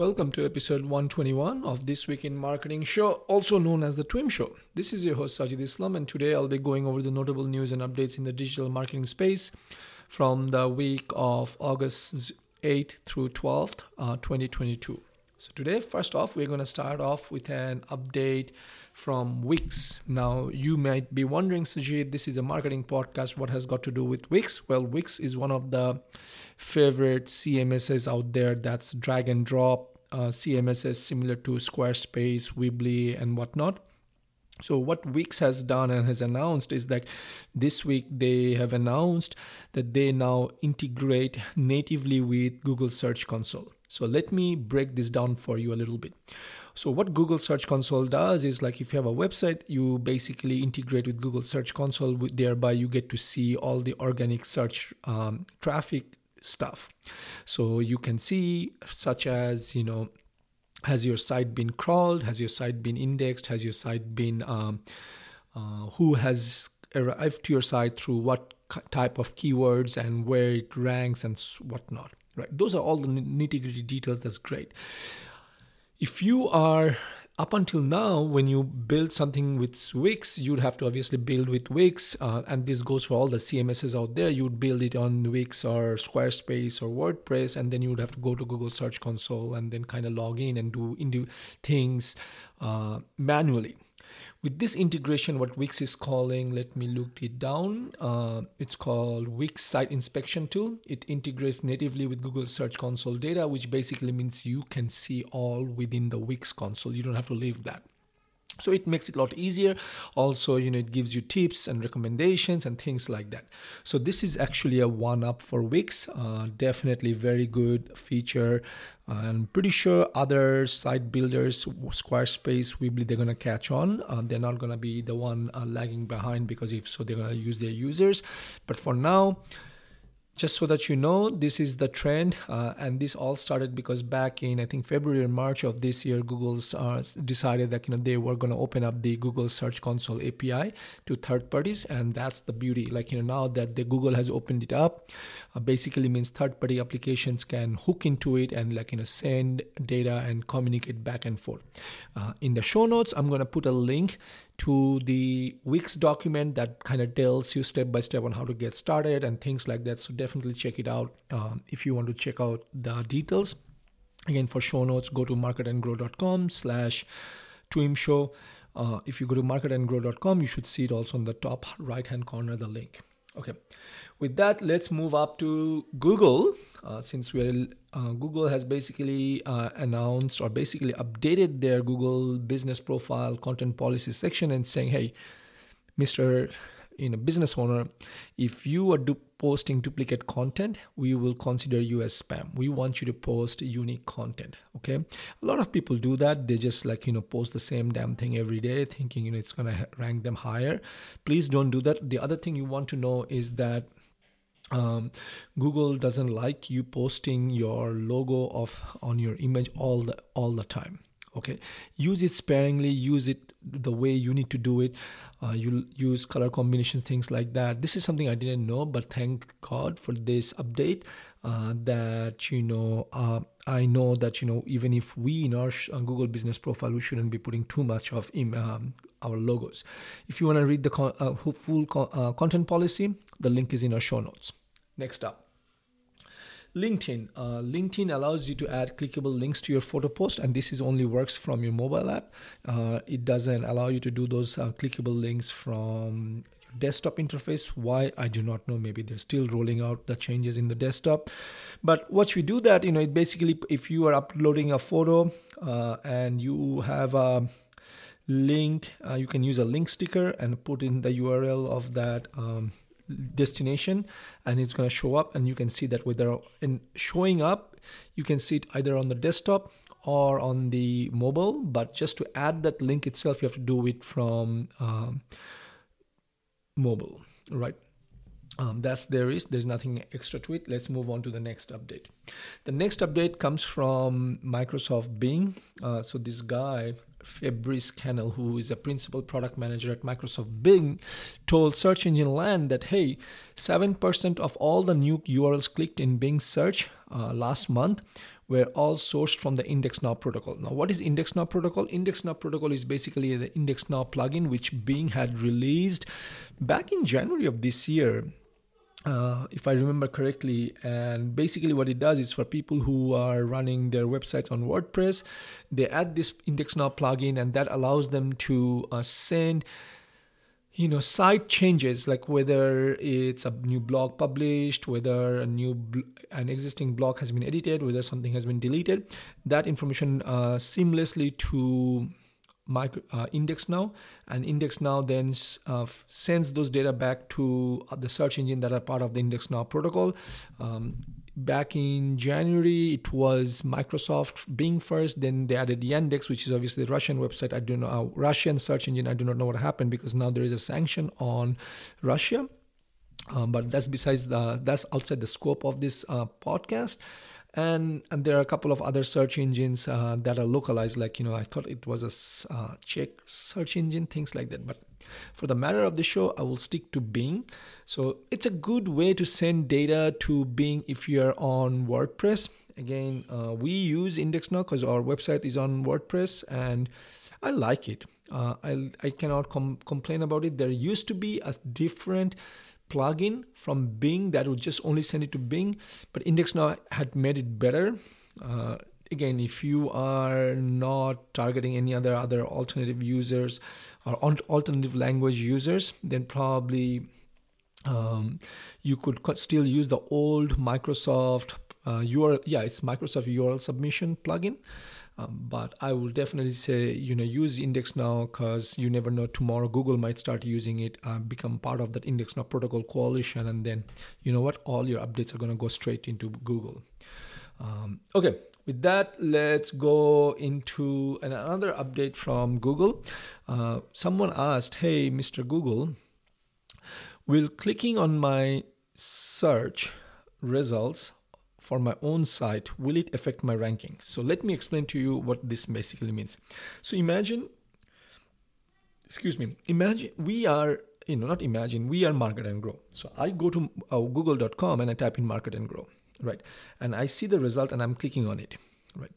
Welcome to episode 121 of This Week in Marketing Show, also known as the TWIM Show. This is your host Sajid Islam, and today I'll be going over the notable news and updates in the digital marketing space from the week of August 8th through 12th, uh, 2022. So, today, first off, we're going to start off with an update from Wix. Now, you might be wondering, Sajid, this is a marketing podcast. What has got to do with Wix? Well, Wix is one of the favorite CMSs out there that's drag and drop uh, CMSs similar to Squarespace, Weebly, and whatnot. So what Wix has done and has announced is that this week they have announced that they now integrate natively with Google Search Console. So let me break this down for you a little bit. So what Google Search Console does is like if you have a website, you basically integrate with Google Search Console. Thereby, you get to see all the organic search um, traffic stuff. So you can see, such as, you know, has your site been crawled? Has your site been indexed? Has your site been, um, uh, who has arrived to your site through what type of keywords and where it ranks and whatnot, right? Those are all the nitty gritty details. That's great. If you are up until now, when you build something with Wix, you'd have to obviously build with Wix, uh, and this goes for all the CMSs out there. You'd build it on Wix or Squarespace or WordPress, and then you would have to go to Google Search Console and then kind of log in and do things uh, manually with this integration what wix is calling let me look it down uh, it's called wix site inspection tool. It integrates natively with google search console data which basically means you can see all within the wix console. You don't have to leave that so it makes it a lot easier. Also you know it gives you tips and recommendations and things like that. So this is actually a one up for wix uh, definitely very good feature. I'm pretty sure other site builders squarespace weebly they're going to catch on. Uh, they're not going to be the one uh, lagging behind because if so they're going to use their users. But for now just so that you know this is the trend uh, and this all started because back in i think february or march of this year google uh, decided that you know they were going to open up the google search console api to third parties and that's the beauty. Like you know now that the google has opened it up uh, basically means third party applications can hook into it and like you know send data and communicate back and forth. Uh, in the show notes i'm going to put a link to the Wix document that kind of tells you step by step on how to get started and things like that. So definitely check it out um, if you want to check out the details. Again, for show notes, go to marketandgrow.com slash twim show. Uh, if you go to marketandgrow.com, you should see it also on the top right hand corner, the link. Okay, with that, let's move up to Google. Uh, since we're uh, Google has basically uh, announced or basically updated their Google business profile content policy section and saying, hey, Mr. You know, business owner, if you are du- posting duplicate content, we will consider you as spam. We want you to post unique content. Okay. A lot of people do that. They just like, you know, post the same damn thing every day, thinking, you know, it's to rank them higher. Please don't do that. The other thing you want to know is that um, Google doesn't like you posting your logo of on your image all the all the time. Okay, use it sparingly. Use it the way you need to do it. Uh, you use color combinations, things like that. This is something I didn't know, but thank God for this update. Uh, that you know, uh, I know that you know, even if we in our uh, Google Business Profile, we shouldn't be putting too much of um, our logos. If you want to read the con- uh, full uh, content policy, the link is in our show notes. Next up. LinkedIn. Uh, LinkedIn allows you to add clickable links to your photo post, and this is only works from your mobile app. Uh, it doesn't allow you to do those uh, clickable links from your desktop interface. Why I do not know. Maybe they're still rolling out the changes in the desktop. But once we do that, you know, it basically if you are uploading a photo uh, and you have a link, uh, you can use a link sticker and put in the URL of that. Um, destination and it's going to show up and you can see that whether in showing up you can see it either on the desktop or on the mobile but just to add that link itself you have to do it from um, mobile right? Um, that's there is there's nothing extra to it. Let's move on to the next update. The next update comes from microsoft bing. Uh, so this guy Fabrice Canel, who is a principal product manager at Microsoft Bing, told Search Engine Land that hey, 7% of all the new URLs clicked in Bing search uh, last month were all sourced from the IndexNow protocol. Now, what is IndexNow protocol? IndexNow protocol is basically the IndexNow plugin which Bing had released back in January of this year. Uh, if I remember correctly. And basically, what it does is for people who are running their websites on WordPress, they add this IndexNow plugin, and that allows them to uh, send you know site changes like whether it's a new blog published whether a new an existing blog has been edited whether something has been deleted that information uh, seamlessly to micro, uh, IndexNow and index now then uh, sends those data back to the search engine that are part of the index now protocol um, back in January, it was Microsoft Bing first. Then they added Yandex, which is obviously the Russian website. I don't know, uh, Russian search engine. I do not know what happened because now there is a sanction on Russia. Um, but that's besides the that's outside the scope of this uh, podcast and and there are a couple of other search engines uh, that are localized like you know i thought it was a uh, czech search engine things like that. But for the matter of the show i will stick to bing. So it's a good way to send data to bing if you're on wordpress. Again uh, we use IndexNow because our website is on wordpress and i like it. Uh, I, I cannot com- complain about it. There used to be a different plugin from Bing that would just only send it to Bing, but IndexNow had made it better. Uh, again, if you are not targeting any other other alternative users or alternative language users, then probably um, you could still use the old Microsoft uh, URL. Yeah, it's Microsoft URL submission plugin. Um, but I will definitely say, you know, use index now because you never know tomorrow Google might start using it, uh, become part of that index now protocol coalition, and then you know what, all your updates are going to go straight into Google. Um, okay, with that, let's go into another update from Google. Uh, someone asked, "Hey, Mr. Google, will clicking on my search results for my own site, will it affect my ranking? So let me explain to you what this basically means. So imagine, excuse me, imagine we are, you know, not imagine, we are Market and Grow. So I go to uh, google.com and I type in Market and Grow, right? And I see the result and I'm clicking on it, right?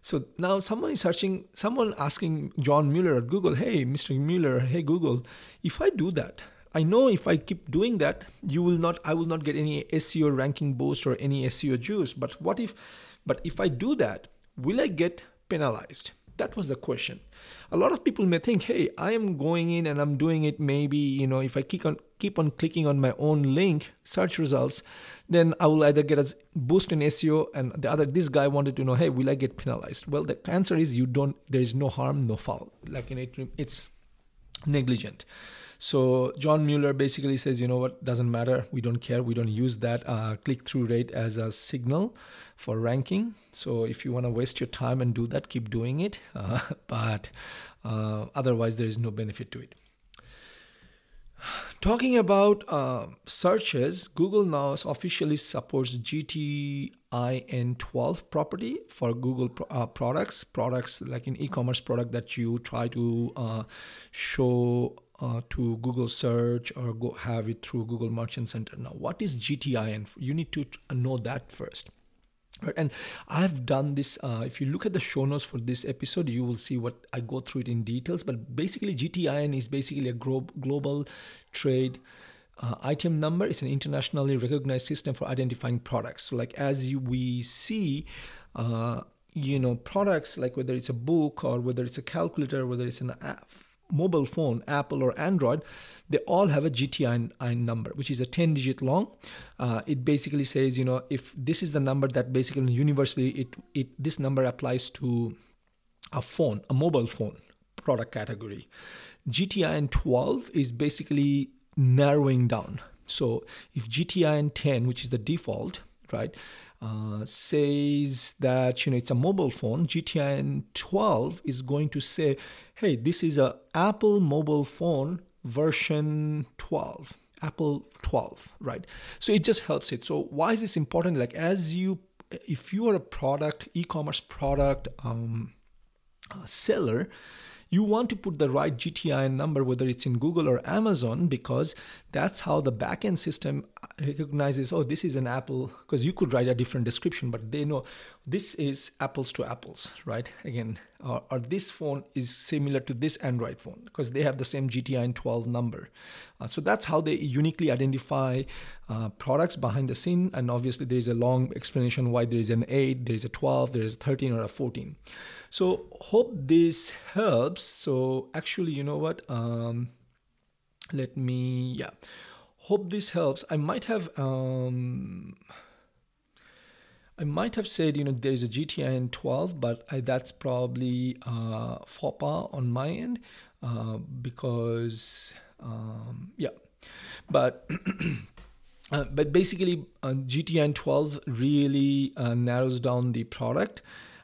So now someone is searching, someone asking John Mueller at Google, hey, Mr. Mueller, hey, Google, if I do that, I know if I keep doing that, you will not, I will not get any SEO ranking boost or any SEO juice. But what if, but if I do that, will I get penalized? That was the question. A lot of people may think, hey, I am going in and I'm doing it. Maybe, you know, if I keep on keep on clicking on my own link, search results, then I will either get a boost in SEO and the other this guy wanted to know, hey, will I get penalized? Well, the answer is you don't, there is no harm, no foul. Like in it, it's negligent. So John Mueller basically says, you know what, doesn't matter. We don't care. We don't use that uh, click through rate as a signal for ranking. So if you want to waste your time and do that, keep doing it. Uh, but uh, otherwise, there is no benefit to it. Talking about uh, searches, Google now officially supports GTIN12 property for Google uh, products, products like an e-commerce product that you try to uh, show uh, to Google search or go have it through Google Merchant Center. Now, what is GTIN? You need to know that first. Right, and I've done this. Uh, if you look at the show notes for this episode, you will see what I go through it in details. But basically, GTIN is basically a gro- global trade uh, item number. It's an internationally recognized system for identifying products. So, like as you, we see, uh, you know, products like whether it's a book or whether it's a calculator, whether it's an app, mobile phone, Apple or Android, they all have a GTIN number, which is a 10 digit long. Uh, it basically says, you know, if this is the number that basically universally it, it this number applies to a phone, a mobile phone product category. GTIN 12 is basically narrowing down. So if GTIN 10, which is the default, right, uh, says that you know it's a mobile phone, GTIN 12 is going to say, hey, this is a Apple mobile phone version 12. Apple 12, right? So it just helps it. So why is this important? Like as you, if you are a product, e-commerce product um, uh, seller, you want to put the right GTIN number, whether it's in Google or Amazon, because that's how the backend system recognizes, oh, this is an Apple, because you could write a different description, but they know, this is apples to apples, right? Again, or, or this phone is similar to this Android phone because they have the same GTIN 12 number. Uh, so that's how they uniquely identify uh, products behind the scene. And obviously, there is a long explanation why there is an 8, there is a 12, there is a 13, or a 14. So hope this helps. So actually, you know what? Um, let me, yeah. Hope this helps. I might have. Um, I might have said, you know, there's a GTIN 12, but I, that's probably uh, pas on my end uh, because, um, yeah. But uh, but basically, uh, GTIN 12 really uh, narrows down the product.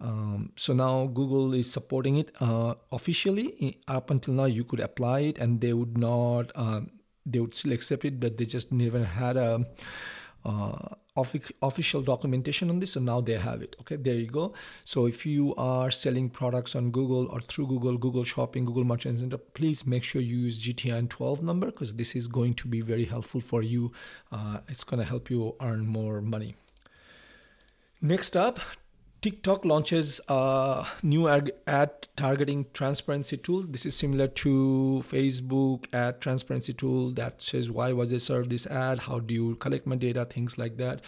Um, so now Google is supporting it uh, officially. Up until now, you could apply it, and they would not. Um, they would still accept it, but they just never had a uh, official documentation on this. So now they have it. Okay there you go. So if you are selling products on google or through google google shopping google merchant center please make sure you use gtin 12 number because this is going to be very helpful for you. Uh, it's going to help you earn more money. Next up TikTok launches a new ad, targeting transparency tool. This is similar to Facebook ad transparency tool that says why was I served this ad, how do you collect my data, things like that.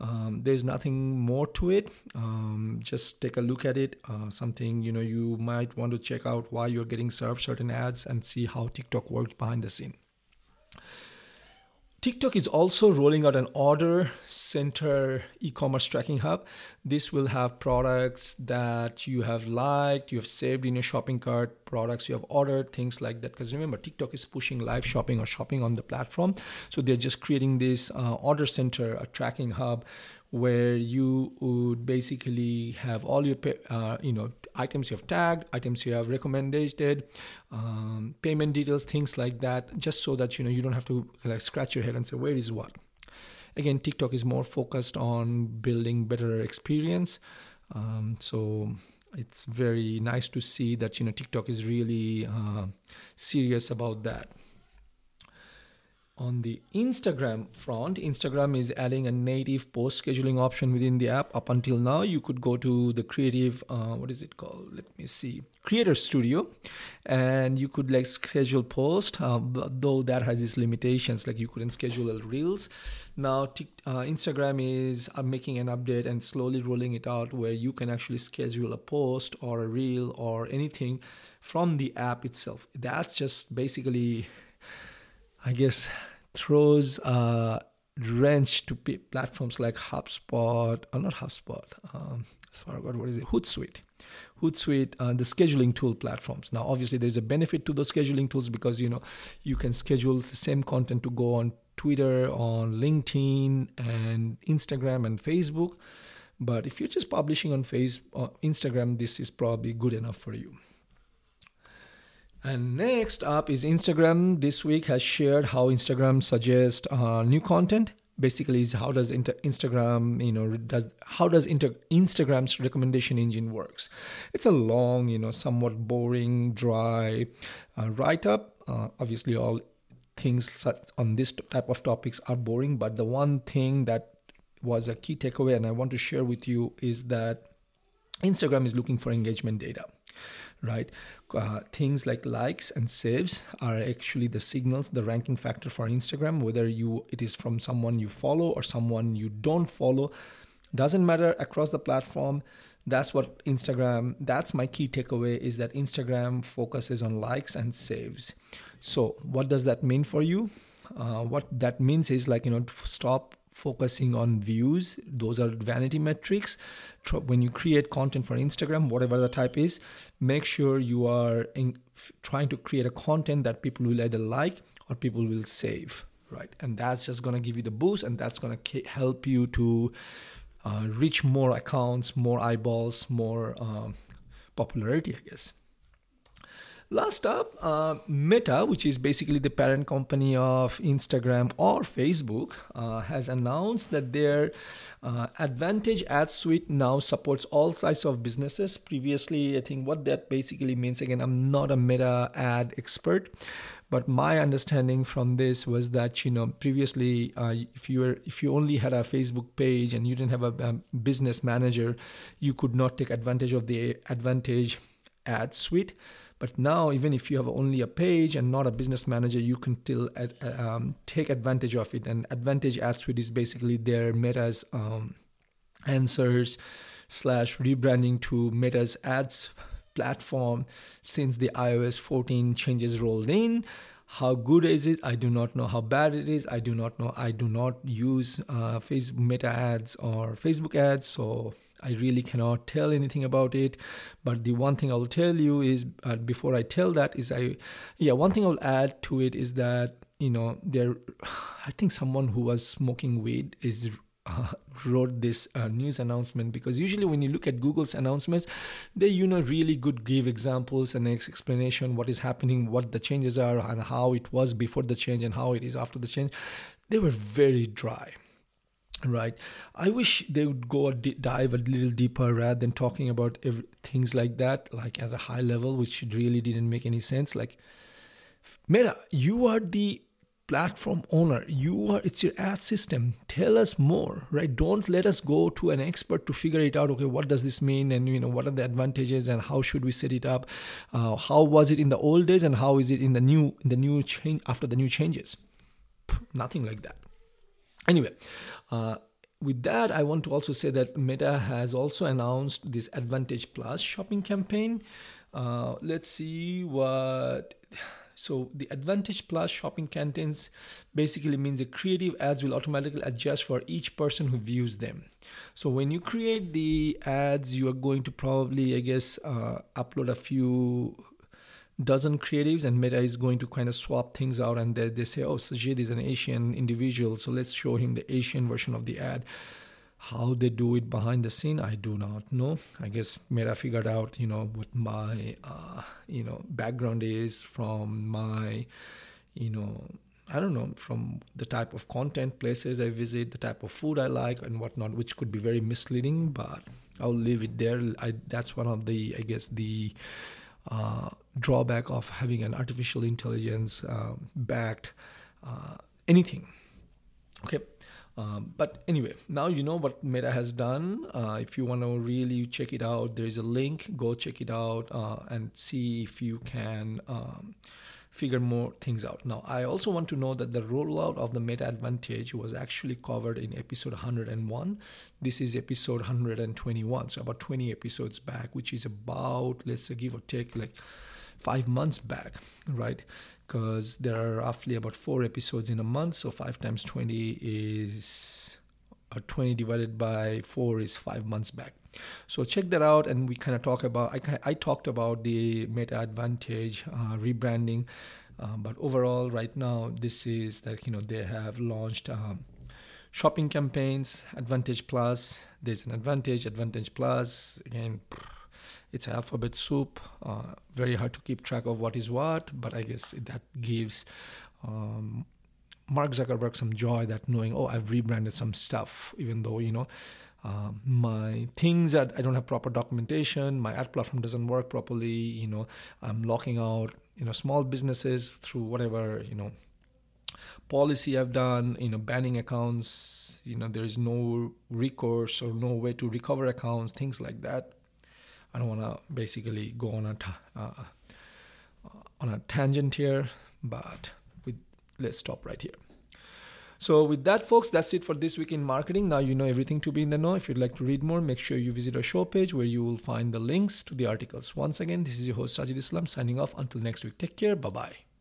Um, there's nothing more to it. Um, just take a look at it. Uh, something you know you might want to check out why you're getting served certain ads and see how TikTok works behind the scene. TikTok is also rolling out an order center e-commerce tracking hub. This will have products that you have liked, you have saved in your shopping cart, products you have ordered, things like that. Because remember, TikTok is pushing live shopping or shopping on the platform. So they're just creating this uh, order center, a tracking hub where you would basically have all your uh, you know items you have tagged items you have recommended um, payment details things like that just so that you know you don't have to like scratch your head and say where is what? Again tiktok is more focused on building better experience um, so it's very nice to see that you know tiktok is really uh, serious about that on the Instagram front, Instagram is adding a native post scheduling option within the app. Up until now, you could go to the creative, uh, what is it called? Let me see, Creator Studio, and you could like schedule post, uh, though that has its limitations, like you couldn't schedule reels. Now, uh, Instagram is uh, making an update and slowly rolling it out where you can actually schedule a post or a reel or anything from the app itself. That's just basically I guess throws a wrench to platforms like HubSpot, or not HubSpot, um, I forgot what is it, Hootsuite. Hootsuite, uh, the scheduling tool platforms. Now, obviously, there's a benefit to those scheduling tools because you know you can schedule the same content to go on Twitter, on LinkedIn, and Instagram and Facebook. But if you're just publishing on Facebook, uh, Instagram, this is probably good enough for you. And next up is Instagram. This week has shared how Instagram suggests uh, new content. Basically, is how does inter- Instagram, you know, does how does inter- Instagram's recommendation engine works? It's a long, you know, somewhat boring, dry uh, write up. Uh, obviously, all things on this type of topics are boring, but the one thing that was a key takeaway, and I want to share with you, is that Instagram is looking for engagement data right? Uh, things like likes and saves are actually the signals, the ranking factor for Instagram. Whether you it is from someone you follow or someone you don't follow, doesn't matter across the platform. That's what Instagram. That's my key takeaway is that Instagram focuses on likes and saves. So what does that mean for you? Uh, what that means is like you know stop focusing on views those are vanity metrics. When you create content for instagram whatever the type is make sure you are in, trying to create a content that people will either like or people will save right? And that's just going to give you the boost and that's going to help you to uh, reach more accounts more eyeballs more um, popularity i guess Last up, uh, Meta, which is basically the parent company of Instagram or Facebook, uh, has announced that their uh, Advantage Ad Suite now supports all size of businesses. Previously, I think what that basically means, again, I'm not a Meta ad expert, but my understanding from this was that you know previously uh, if you were if you only had a facebook page and you didn't have a, a business manager you could not take advantage of the advantage ad suite but now, even if you have only a page and not a business manager, you can still um, take advantage of it. And Advantage Ad Suite is basically their Meta's um, answers slash rebranding to Meta's ads platform since the iOS 14 changes rolled in. How good is it? I do not know. How bad it is? I do not know. I do not use uh, Facebook Meta ads or Facebook ads, so I really cannot tell anything about it. But the one thing I'll tell you is uh, before I tell that is I, yeah, one thing I'll add to it is that you know there, I think someone who was smoking weed is uh, wrote this uh, news announcement because usually when you look at Google's announcements, they you know really good give examples and explanation what is happening, what the changes are, and how it was before the change and how it is after the change. They were very dry right. I wish they would go dive a little deeper rather than talking about things like that like at a high level which really didn't make any sense. Like meta you are the platform owner. You are it's your ad system. Tell us more right? Don't let us go to an expert to figure it out. Okay what does this mean? And you know what are the advantages and how should we set it up? Uh, how was it in the old days and how is it in the new in the new change after the new changes? Nothing like that anyway uh, with that, I want to also say that Meta has also announced this Advantage Plus shopping campaign. Uh, let's see what. So the Advantage Plus shopping campaigns basically means the creative ads will automatically adjust for each person who views them. So when you create the ads, you are going to probably, I guess, uh, upload a few dozen creatives and meta is going to kind of swap things out and they, they say oh sajid is an asian individual so let's show him the asian version of the ad. How they do it behind the scene i do not know. I guess meta figured out you know what my uh, you know background is from my you know i don't know from the type of content places i visit the type of food i like and whatnot which could be very misleading but i'll leave it there. I, that's one of the i guess the uh, drawback of having an artificial intelligence um, backed uh, anything. Okay. Um, but anyway, now you know what Meta has done. Uh, if you want to really check it out, there is a link. Go check it out uh, and see if you can um, figure more things out. Now, I also want to know that the rollout of the Meta Advantage was actually covered in episode 101. This is episode 121, so about 20 episodes back, which is about, let's say, give or take, like five months back, right? Because there are roughly about four episodes in a month, so five times 20 is, or 20 divided by four is five months back. So check that out, and we kind of talk about. I I talked about the Meta Advantage uh, rebranding, uh, but overall, right now, this is that you know they have launched. Um, shopping campaigns advantage plus there's an advantage advantage plus again it's alphabet soup uh, very hard to keep track of what is what but i guess that gives um, mark zuckerberg some joy that knowing oh i've rebranded some stuff even though you know uh, my things that I don't have proper documentation, my ad platform doesn't work properly. You know, I'm locking out you know small businesses through whatever you know policy I've done. You know, banning accounts. You know, there is no recourse or no way to recover accounts, things like that. I don't want to basically go on a uh, on a tangent here, but let's stop right here. So, with that, folks, that's it for this week in marketing. Now you know everything to be in the know. If you'd like to read more, make sure you visit our show page where you will find the links to the articles. Once again, this is your host, Sajid Islam, signing off. Until next week, take care. Bye bye.